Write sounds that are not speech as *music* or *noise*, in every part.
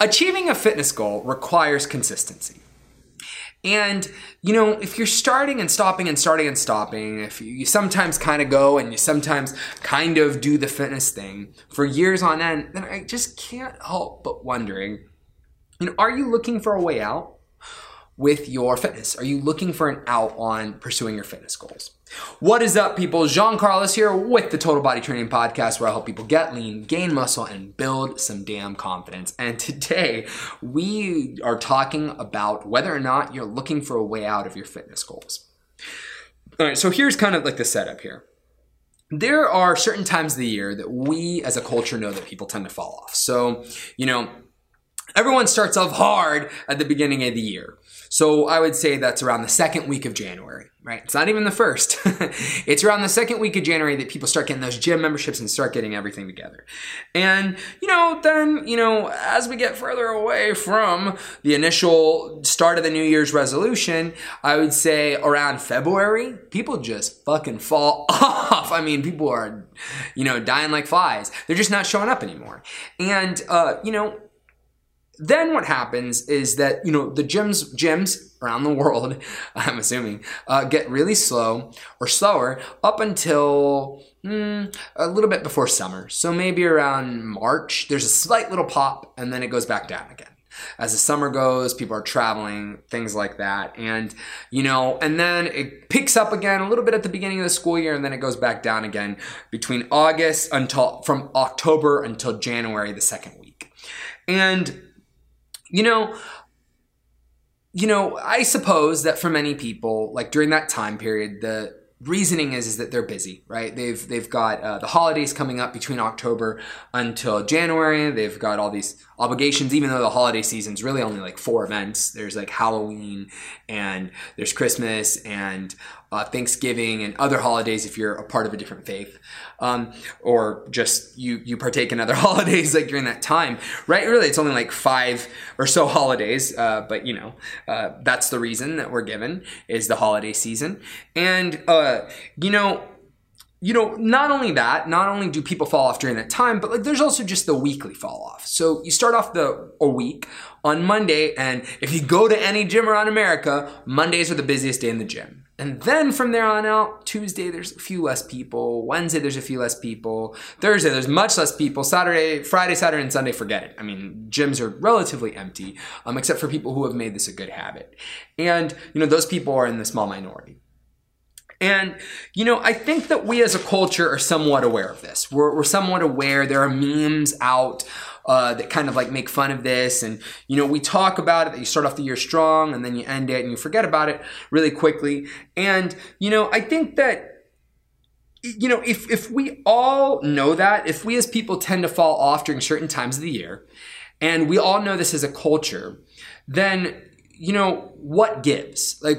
Achieving a fitness goal requires consistency. And, you know, if you're starting and stopping and starting and stopping, if you, sometimes kind of go and you sometimes kind of do the fitness thing for years on end, then I just can't help but wondering, you know, are you looking for a way out? With your fitness? Are you looking for an out on pursuing your fitness goals? What is up, people? Jean Carlos here with the Total Body Training Podcast, where I help people get lean, gain muscle, and build some damn confidence. And today we are talking about whether or not you're looking for a way out of your fitness goals. All right, so here's kind of like the setup here. There are certain times of the year that we as a culture know that people tend to fall off. So, you know, everyone starts off hard at the beginning of the year. So I would say that's around the second week of January, right? It's not even the first. *laughs* it's around the second week of January that people start getting those gym memberships and start getting everything together. And, you know, then, you know, as we get further away from the initial start of the New Year's resolution, I would say around February, people just fucking fall *laughs* off. I mean, people are, you know, dying like flies. They're just not showing up anymore. And, uh, you know, then what happens is that you know the gyms gyms around the world *laughs* i'm assuming uh, get really slow or slower up until mm, a little bit before summer. So maybe around march there's a slight little pop and then it goes back down again. As the summer goes people are traveling things like that. And you know and then it picks up again a little bit at the beginning of the school year and then it goes back down again between august until from october until january the second week. And you know, you know, I suppose that for many people, like during that time period, the reasoning is is that they're busy, right? They've they've got uh, the holidays coming up between October until January. They've got all these obligations, even though the holiday season's really only like four events. There's like Halloween and there's Christmas and uh, Thanksgiving and other holidays if you're a part of a different faith, um, or just you you partake in other *laughs* holidays like during that time, right? Really, it's only like five or so holidays, uh, but you know uh, that's the reason that we're given is the holiday season, and uh, you know you know, not only that, not only do people fall off during that time, but like there's also just the weekly fall off. So you start off the a week on Monday, and if you go to any gym around America, Mondays are the busiest day in the gym. And then from there on out, Tuesday there's a few less people. Wednesday there's a few less people. Thursday there's much less people. Saturday, Friday, Saturday, and Sunday, forget it. I mean, gyms are relatively empty, um, except for people who have made this a good habit. And you know, those people are in the small minority. And, you know, I think that we as a culture are somewhat aware of this. We're, we're somewhat aware. There are memes out uh, that kind of like make fun of this. And, you know, we talk about it that you start off the year strong and then you end it and you forget about it really quickly. And, you know, I think that you know, if if we all know that, if we as people tend to fall off during certain times of the year, and we all know this as a culture, then you know what gives? Like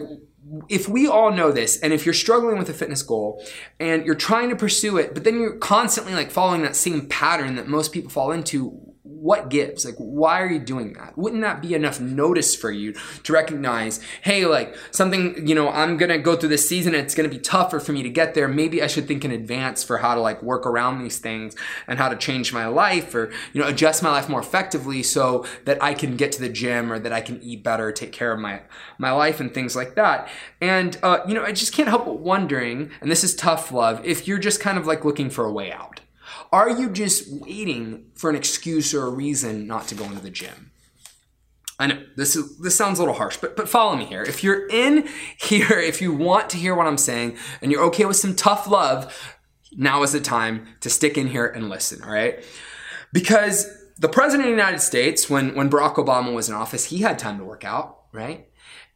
if we all know this and if you're struggling with a fitness goal and you're trying to pursue it but then you're constantly like following that same pattern that most people fall into what gives? Like, why are you doing that? Wouldn't that be enough notice for you to recognize, hey, like something, you know, I'm gonna go through this season and it's gonna be tougher for me to get there. Maybe I should think in advance for how to like work around these things and how to change my life or, you know, adjust my life more effectively so that I can get to the gym or that I can eat better, take care of my, my life and things like that. And, uh, you know, I just can't help but wondering, and this is tough love, if you're just kind of like looking for a way out. Are you just waiting for an excuse or a reason not to go into the gym? I know this is this sounds a little harsh, but but follow me here. If you're in *laughs* here, if you want to hear what I'm saying and you're okay with some tough love, now is the time to stick in here and listen, all right? Because the president of the United States, when when Barack Obama was in office, he had time to work out, right?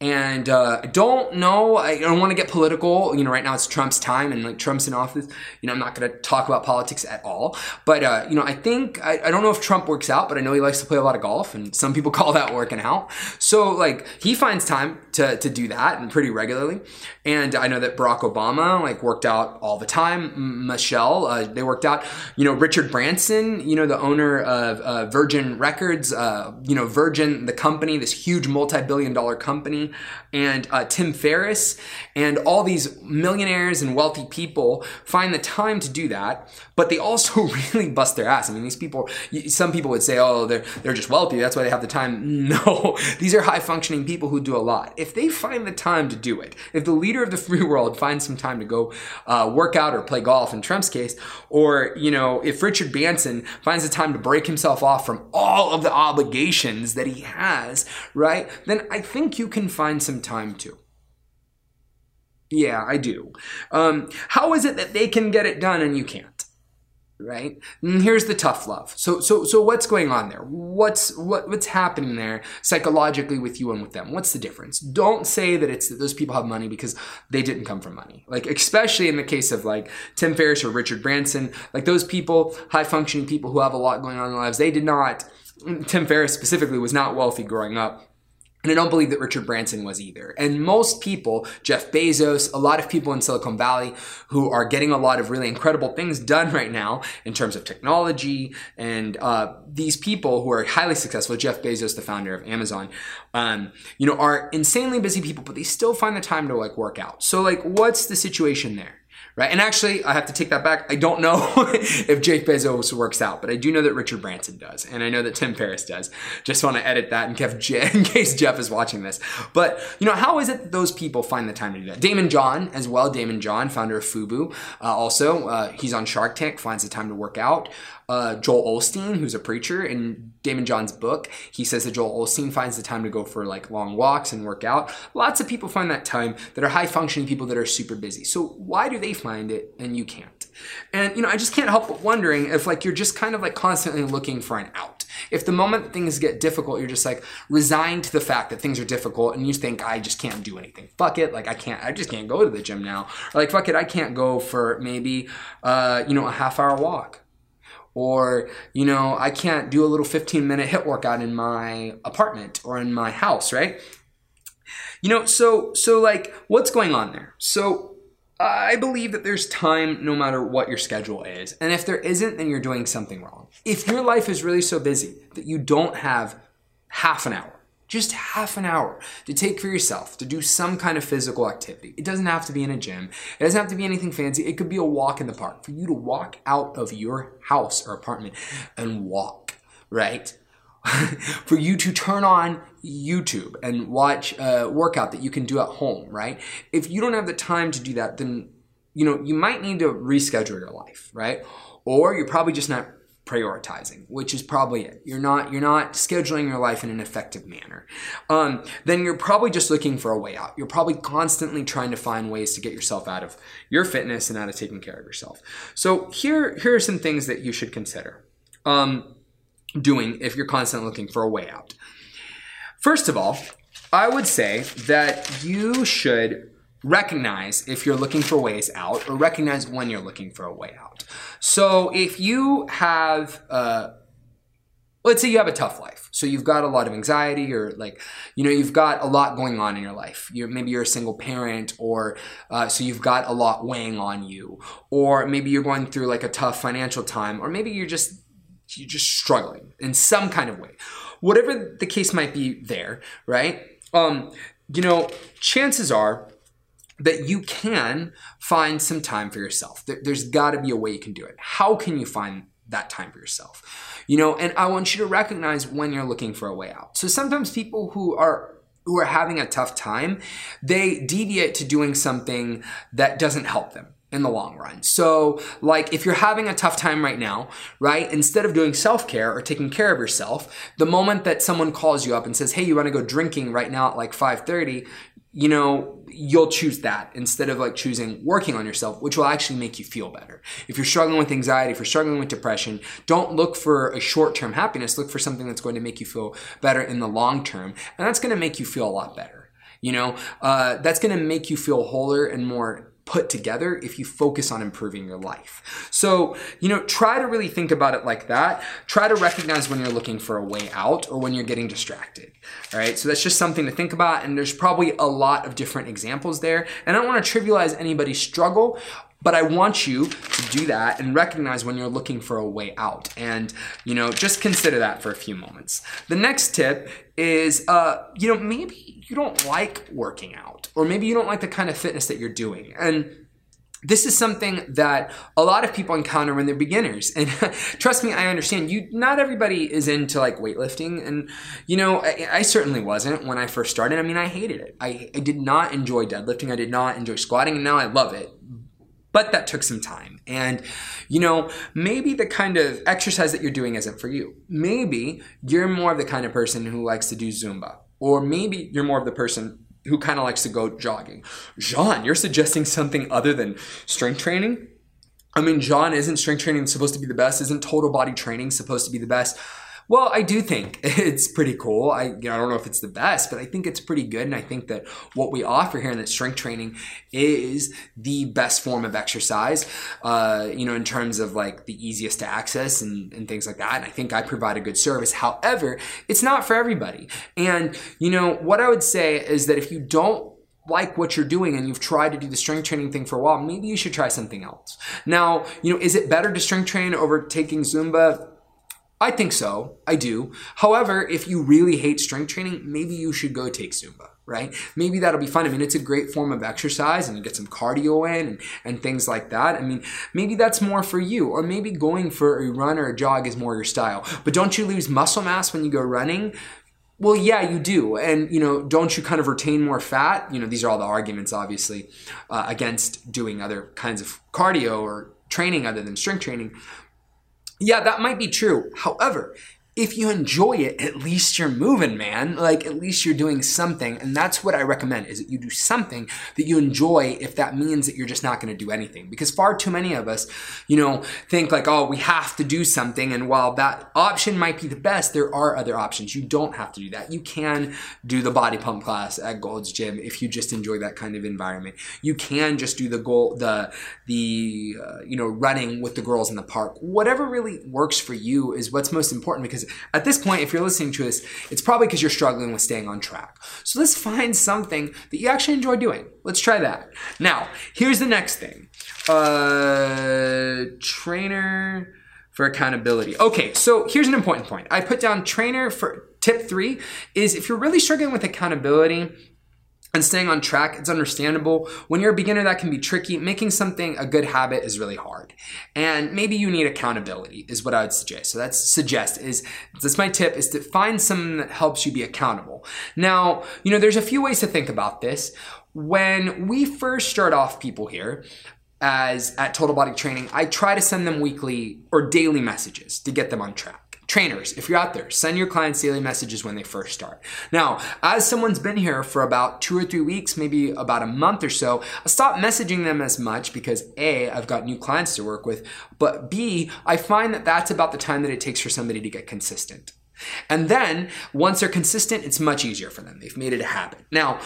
And uh, I don't know. I don't want to get political. You know, right now it's Trump's time, and like Trump's in office. You know, I'm not going to talk about politics at all. But uh, you know, I think I, I don't know if Trump works out, but I know he likes to play a lot of golf, and some people *laughs* call that working out. So like he finds time to to do that and pretty regularly. And I know that Barack Obama like worked out all the time. Michelle, uh, they worked out. You know, Richard Branson, you know, the owner of uh, Virgin Records. Uh, you know, Virgin, the company, this huge multi-billion dollar company. And uh, Tim Ferriss and all these millionaires and wealthy people find the time to do that, but they also *laughs* really bust their ass. I mean, these people, some people would say, oh, they're, they're just wealthy, that's why they have the time. *laughs* No, these are high functioning people who do a lot. If they find the time to do it, if the leader of the *laughs* free world finds some time to go uh, work out or play golf in Trump's case, or, you know, if Richard Branson finds the time to break himself off from all of the obligations that he has, right, then I think you can find some time to. Yeah, I do. Um, how is it that they can get it done and you can't? right? And here's the tough love. So so so what's going on there? What's what what's happening there psychologically with you and with them? What's the difference? Don't say that it's that those people have money because they didn't come from money. Like especially in the case of like tim ferriss or richard branson like those people high functioning people who have a lot going on in their lives they did not tim ferriss specifically was not wealthy growing up and I don't believe that Richard Branson was either. And most people, Jeff Bezos, a lot of people in Silicon Valley who are getting a lot of really incredible things done right now in terms of technology, and uh, these people who are highly successful, Jeff Bezos, the founder of Amazon, um, you know, are insanely busy people, but they still find the time to like work out. So like, what's the situation there? Right? And actually, I have to take that back. I don't know *laughs* if Jeff Bezos works out, but I do know that Richard Branson does, and I know that Tim Ferriss does. Just want to edit that in *laughs* in case Jeff is watching this. But you know, how is it that those people find the time to do that? Daymond John as well. Daymond John, founder of FUBU, uh, also uh, he's on Shark Tank, finds the time to work out. Uh, Joel Osteen, who's a preacher, in Daymond John's book, he says that Joel Osteen finds the time to go for like long walks and work out. Lots of people find that time that are high functioning people that are super busy. So why do they find it and you can't? And you know, I just can't help but wondering if like you're just kind of like constantly looking for an out. If the moment things get difficult, you're just like resigned to the fact that things are difficult and you think I just can't do anything. Fuck it, like I can't I just can't go to the gym now. Or like fuck it, I can't go for maybe uh, you know, a half hour walk or you know i can't do a little 15 minute HIIT workout in my apartment or in my house right you know so so like what's going on there so I believe that there's time no matter what your schedule is. And if there isn't, then you're doing something wrong. If your life is really so busy that you don't have half an hour just half an hour to take for yourself to do some kind of physical activity. It doesn't have to be in a gym. It doesn't have to be anything fancy. It could be a walk in the park for you to walk out of your house or apartment and walk, right? *laughs* for you to turn on YouTube and watch a workout that you can do at home, right? If you don't have the time to do that, then you know, you might need to reschedule your life, right? Or you're probably just not prioritizing, which is probably it. You're not you're not scheduling your life in an effective manner. Um, then you're probably just looking for a way out. You're probably constantly trying to find ways to get yourself out of your fitness and out of taking care of yourself. So here here are some things that you should consider um, doing if you're constantly looking for a way out. First of all, I would say that you should recognize if you're looking for ways out or recognize when you're looking for a way out. So if you have, uh, let's say you have a tough life. So you've got a lot of anxiety or like, you know, you've got a lot going on in your life. You're, maybe you're a single parent or uh, so you've got a lot weighing on you. Or maybe you're going through like a tough financial time or maybe you're just, you're just struggling in some kind of way. Whatever the case might be there, right? Um, you know, chances are that you can find some time for yourself. There's got to be a way you can do it. How can you find that time for yourself? You know, and I want you to recognize when you're looking for a way out. So sometimes people who are who are having a tough time, they deviate to doing something that doesn't help them in the long run. So, like if you're having a tough time right now, right? Instead of doing self-care or taking care of yourself, the moment that someone calls you up and says, "Hey, you want to go drinking right now at like 5:30?" you know, you'll choose that instead of like choosing working on yourself, which will actually make you feel better. If you're struggling with anxiety, if you're struggling with depression, don't look for a short term happiness. Look for something that's going to make you feel better in the long term. And that's going to make you feel a lot better. You know, uh, that's going to make you feel wholer and more put together if you focus on improving your life. So, you know, try to really think about it like that. Try to recognize when you're looking for a way out or when you're getting distracted. All right. So that's just something to think about. And there's probably a lot of different examples there. And I don't want to trivialize anybody's struggle But I want you to do that and recognize when you're looking for a way out. And, you know, just consider that for a few moments. The next tip is, uh, you know, maybe you don't like working out, or maybe you don't like the kind of fitness that you're doing. And this is something that a lot of people encounter when they're beginners. And *laughs* trust me i understand. You not everybody is into like weightlifting. And you know I, I, certainly wasn't when i first started. I mean i hated it. I, I did not enjoy deadlifting. I did not enjoy squatting. And now i love it but that took some time and you know maybe the kind of exercise that you're doing isn't for you maybe you're more of the kind of person who likes to do zumba or maybe you're more of the person who kind of likes to go jogging. John, you're suggesting something other than strength training? I mean, John, isn't strength training supposed to be the best? Isn't total body training supposed to be the best? Well, I do think *laughs* it's pretty cool. I, you know, I don't know if it's the best, but I think it's pretty good. And I think that what we offer here in that strength training is the best form of exercise, uh, you know, in terms of like the easiest to access and, and things like that. And I think I provide a good service. However, it's not for everybody. And, you know, what I would say is that if you don't like what you're doing and you've tried to do the strength training thing for a while, maybe you should try something else. Now, you know, is it better to strength train over taking Zumba? I think so. I do. However, if you really hate strength training, maybe you should go take Zumba, right? Maybe that'll be fun. I mean, it's a great form of exercise and you get some cardio in and, and things like that. I mean, maybe that's more for you. Or maybe going for a run or a jog is more your style. But don't you lose muscle mass when you go running? Well, yeah, you do. And, you know, don't you kind of retain more fat? You know, these are all the arguments, obviously, uh, against doing other kinds of cardio or training other than strength training. Yeah, that might be true. However, if you enjoy it, at least you're moving, man. Like at least you're doing something. And that's what I recommend is that you do something that you enjoy if that means that you're just not going to do anything. Because far too many of us, you know, think like, oh, we have to do something. And while that option might be the best, there are other options. You don't have to do that. You can do the body pump class at Gold's Gym if you just enjoy that kind of environment. You can just do the goal, the, the, uh, you know, running with the girls in the park. Whatever really works for you is what's most important because at this point, if you're listening to this, it's probably because you're struggling with staying on track. So let's find something that you actually enjoy doing. Let's try that. Now, here's the next thing. Uh, trainer for accountability. Okay, so here's an important point. I put down trainer for tip three is if you're really struggling with accountability, and staying on track, it's understandable. When you're a beginner, that can be tricky. Making something a good habit is really hard. And maybe you need accountability, is what I would suggest. So that's suggest is that's my tip is to find something that helps you be accountable. Now, you know, there's a few ways to think about this. When we first start off people here, as at Total Body Training, I try to send them weekly or daily messages to get them on track. Trainers, if you're out there, send your clients daily messages when they first start. Now, as someone's been here for about two or three weeks, maybe about a month or so, I stop messaging them as much because A, I've got new clients to work with, but B, I find that that's about the time that it takes for somebody to get consistent. And then once they're consistent, it's much easier for them. They've made it a habit. Now,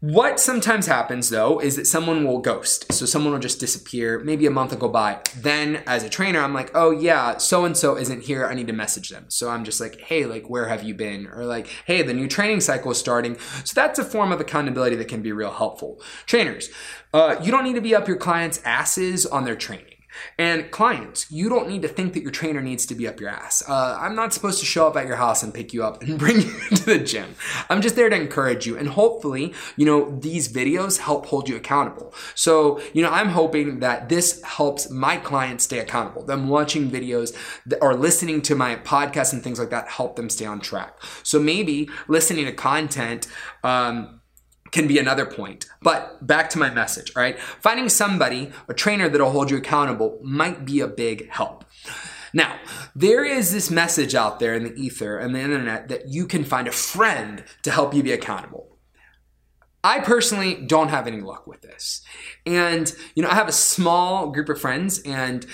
what sometimes happens though is that someone will ghost. So someone will just disappear. Maybe a month will go by. Then as a trainer, I'm like, oh yeah, so and so isn't here. I need to message them. So I'm just like, hey, like, where have you been? Or like, hey, the new training cycle is starting. So that's a form of accountability that can be real helpful. Trainers, uh, you don't need to be up your clients' asses on their training. And clients, you don't need to think that your trainer needs to be up your ass. Uh, I'm not supposed to show up at your house and pick you up and *laughs* bring you to the gym. I'm just there to encourage you. And hopefully, you know, these videos help hold you accountable. So, you know, I'm hoping that this helps my clients stay accountable. Them watching videos or listening to my podcast and things like that help them stay on track. So maybe listening to content, um, can be another point. But back to my message, all right? Finding somebody, a trainer that'll hold you accountable, might be a big help. Now, there is this message out there in the ether and the internet that you can find a friend to help you be accountable. I personally don't have any luck with this. And, you know, I have a small group of friends and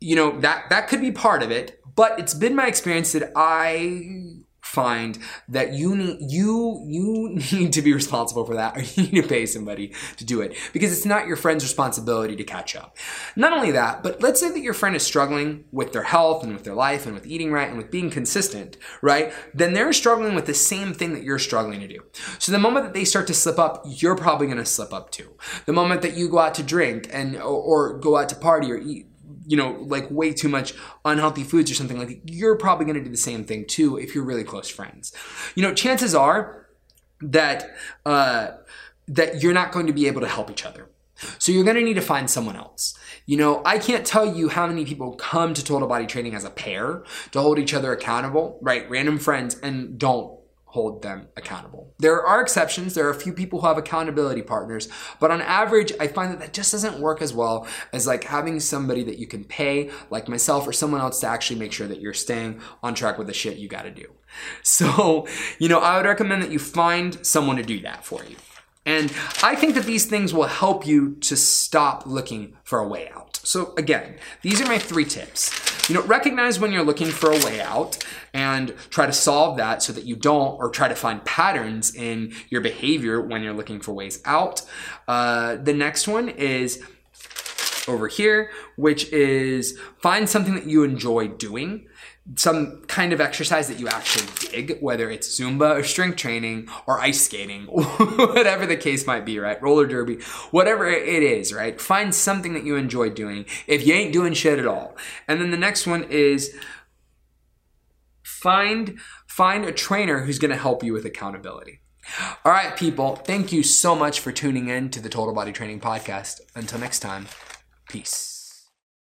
you know, that that could be part of it, but it's been my experience that I find that you need you you need to be responsible for that or *laughs* you need to pay somebody to do it because it's not your friend's responsibility to catch up. Not only that, but let's say that your friend is struggling with their health and with their life and with eating right and with being consistent, right? Then they're struggling with the same thing that you're struggling to do. So the moment that they start to slip up, you're probably going to slip up too. The moment that you go out to drink and or, or go out to party or eat you know, like way too much unhealthy foods or something like that, you're probably going to do the same thing too if you're really close friends. You know, chances are that uh, that you're not going to be able to help each other. So you're going to need to find someone else. You know, I can't tell you how many people come to total body training as a pair to hold each other accountable, right? Random friends and don't hold them accountable. There are exceptions. There are a few people who have accountability partners, but on average, I find that that just doesn't work as well as like having somebody that you can pay, like myself or someone else, to actually make sure that you're staying on track with the shit you got to do. *laughs* So, you know, I would recommend that you find someone to do that for you. And I think that these things will help you to stop looking for a way out. So again, these are my three tips. You know, recognize when you're looking for a way out and try to solve that so that you don't, or try to find patterns in your behavior when you're looking for ways out. Uh, the next one is over here, which is find something that you enjoy doing some kind of exercise that you actually dig, whether it's Zumba or strength training or ice skating, *laughs* whatever the case might be, right? Roller derby, whatever it is, right? Find something that you enjoy doing if you ain't doing shit at all. And then the next one is find find a trainer who's going to help you with accountability. All right, people, thank you so much for tuning in to the Total Body Training Podcast. Until next time, peace.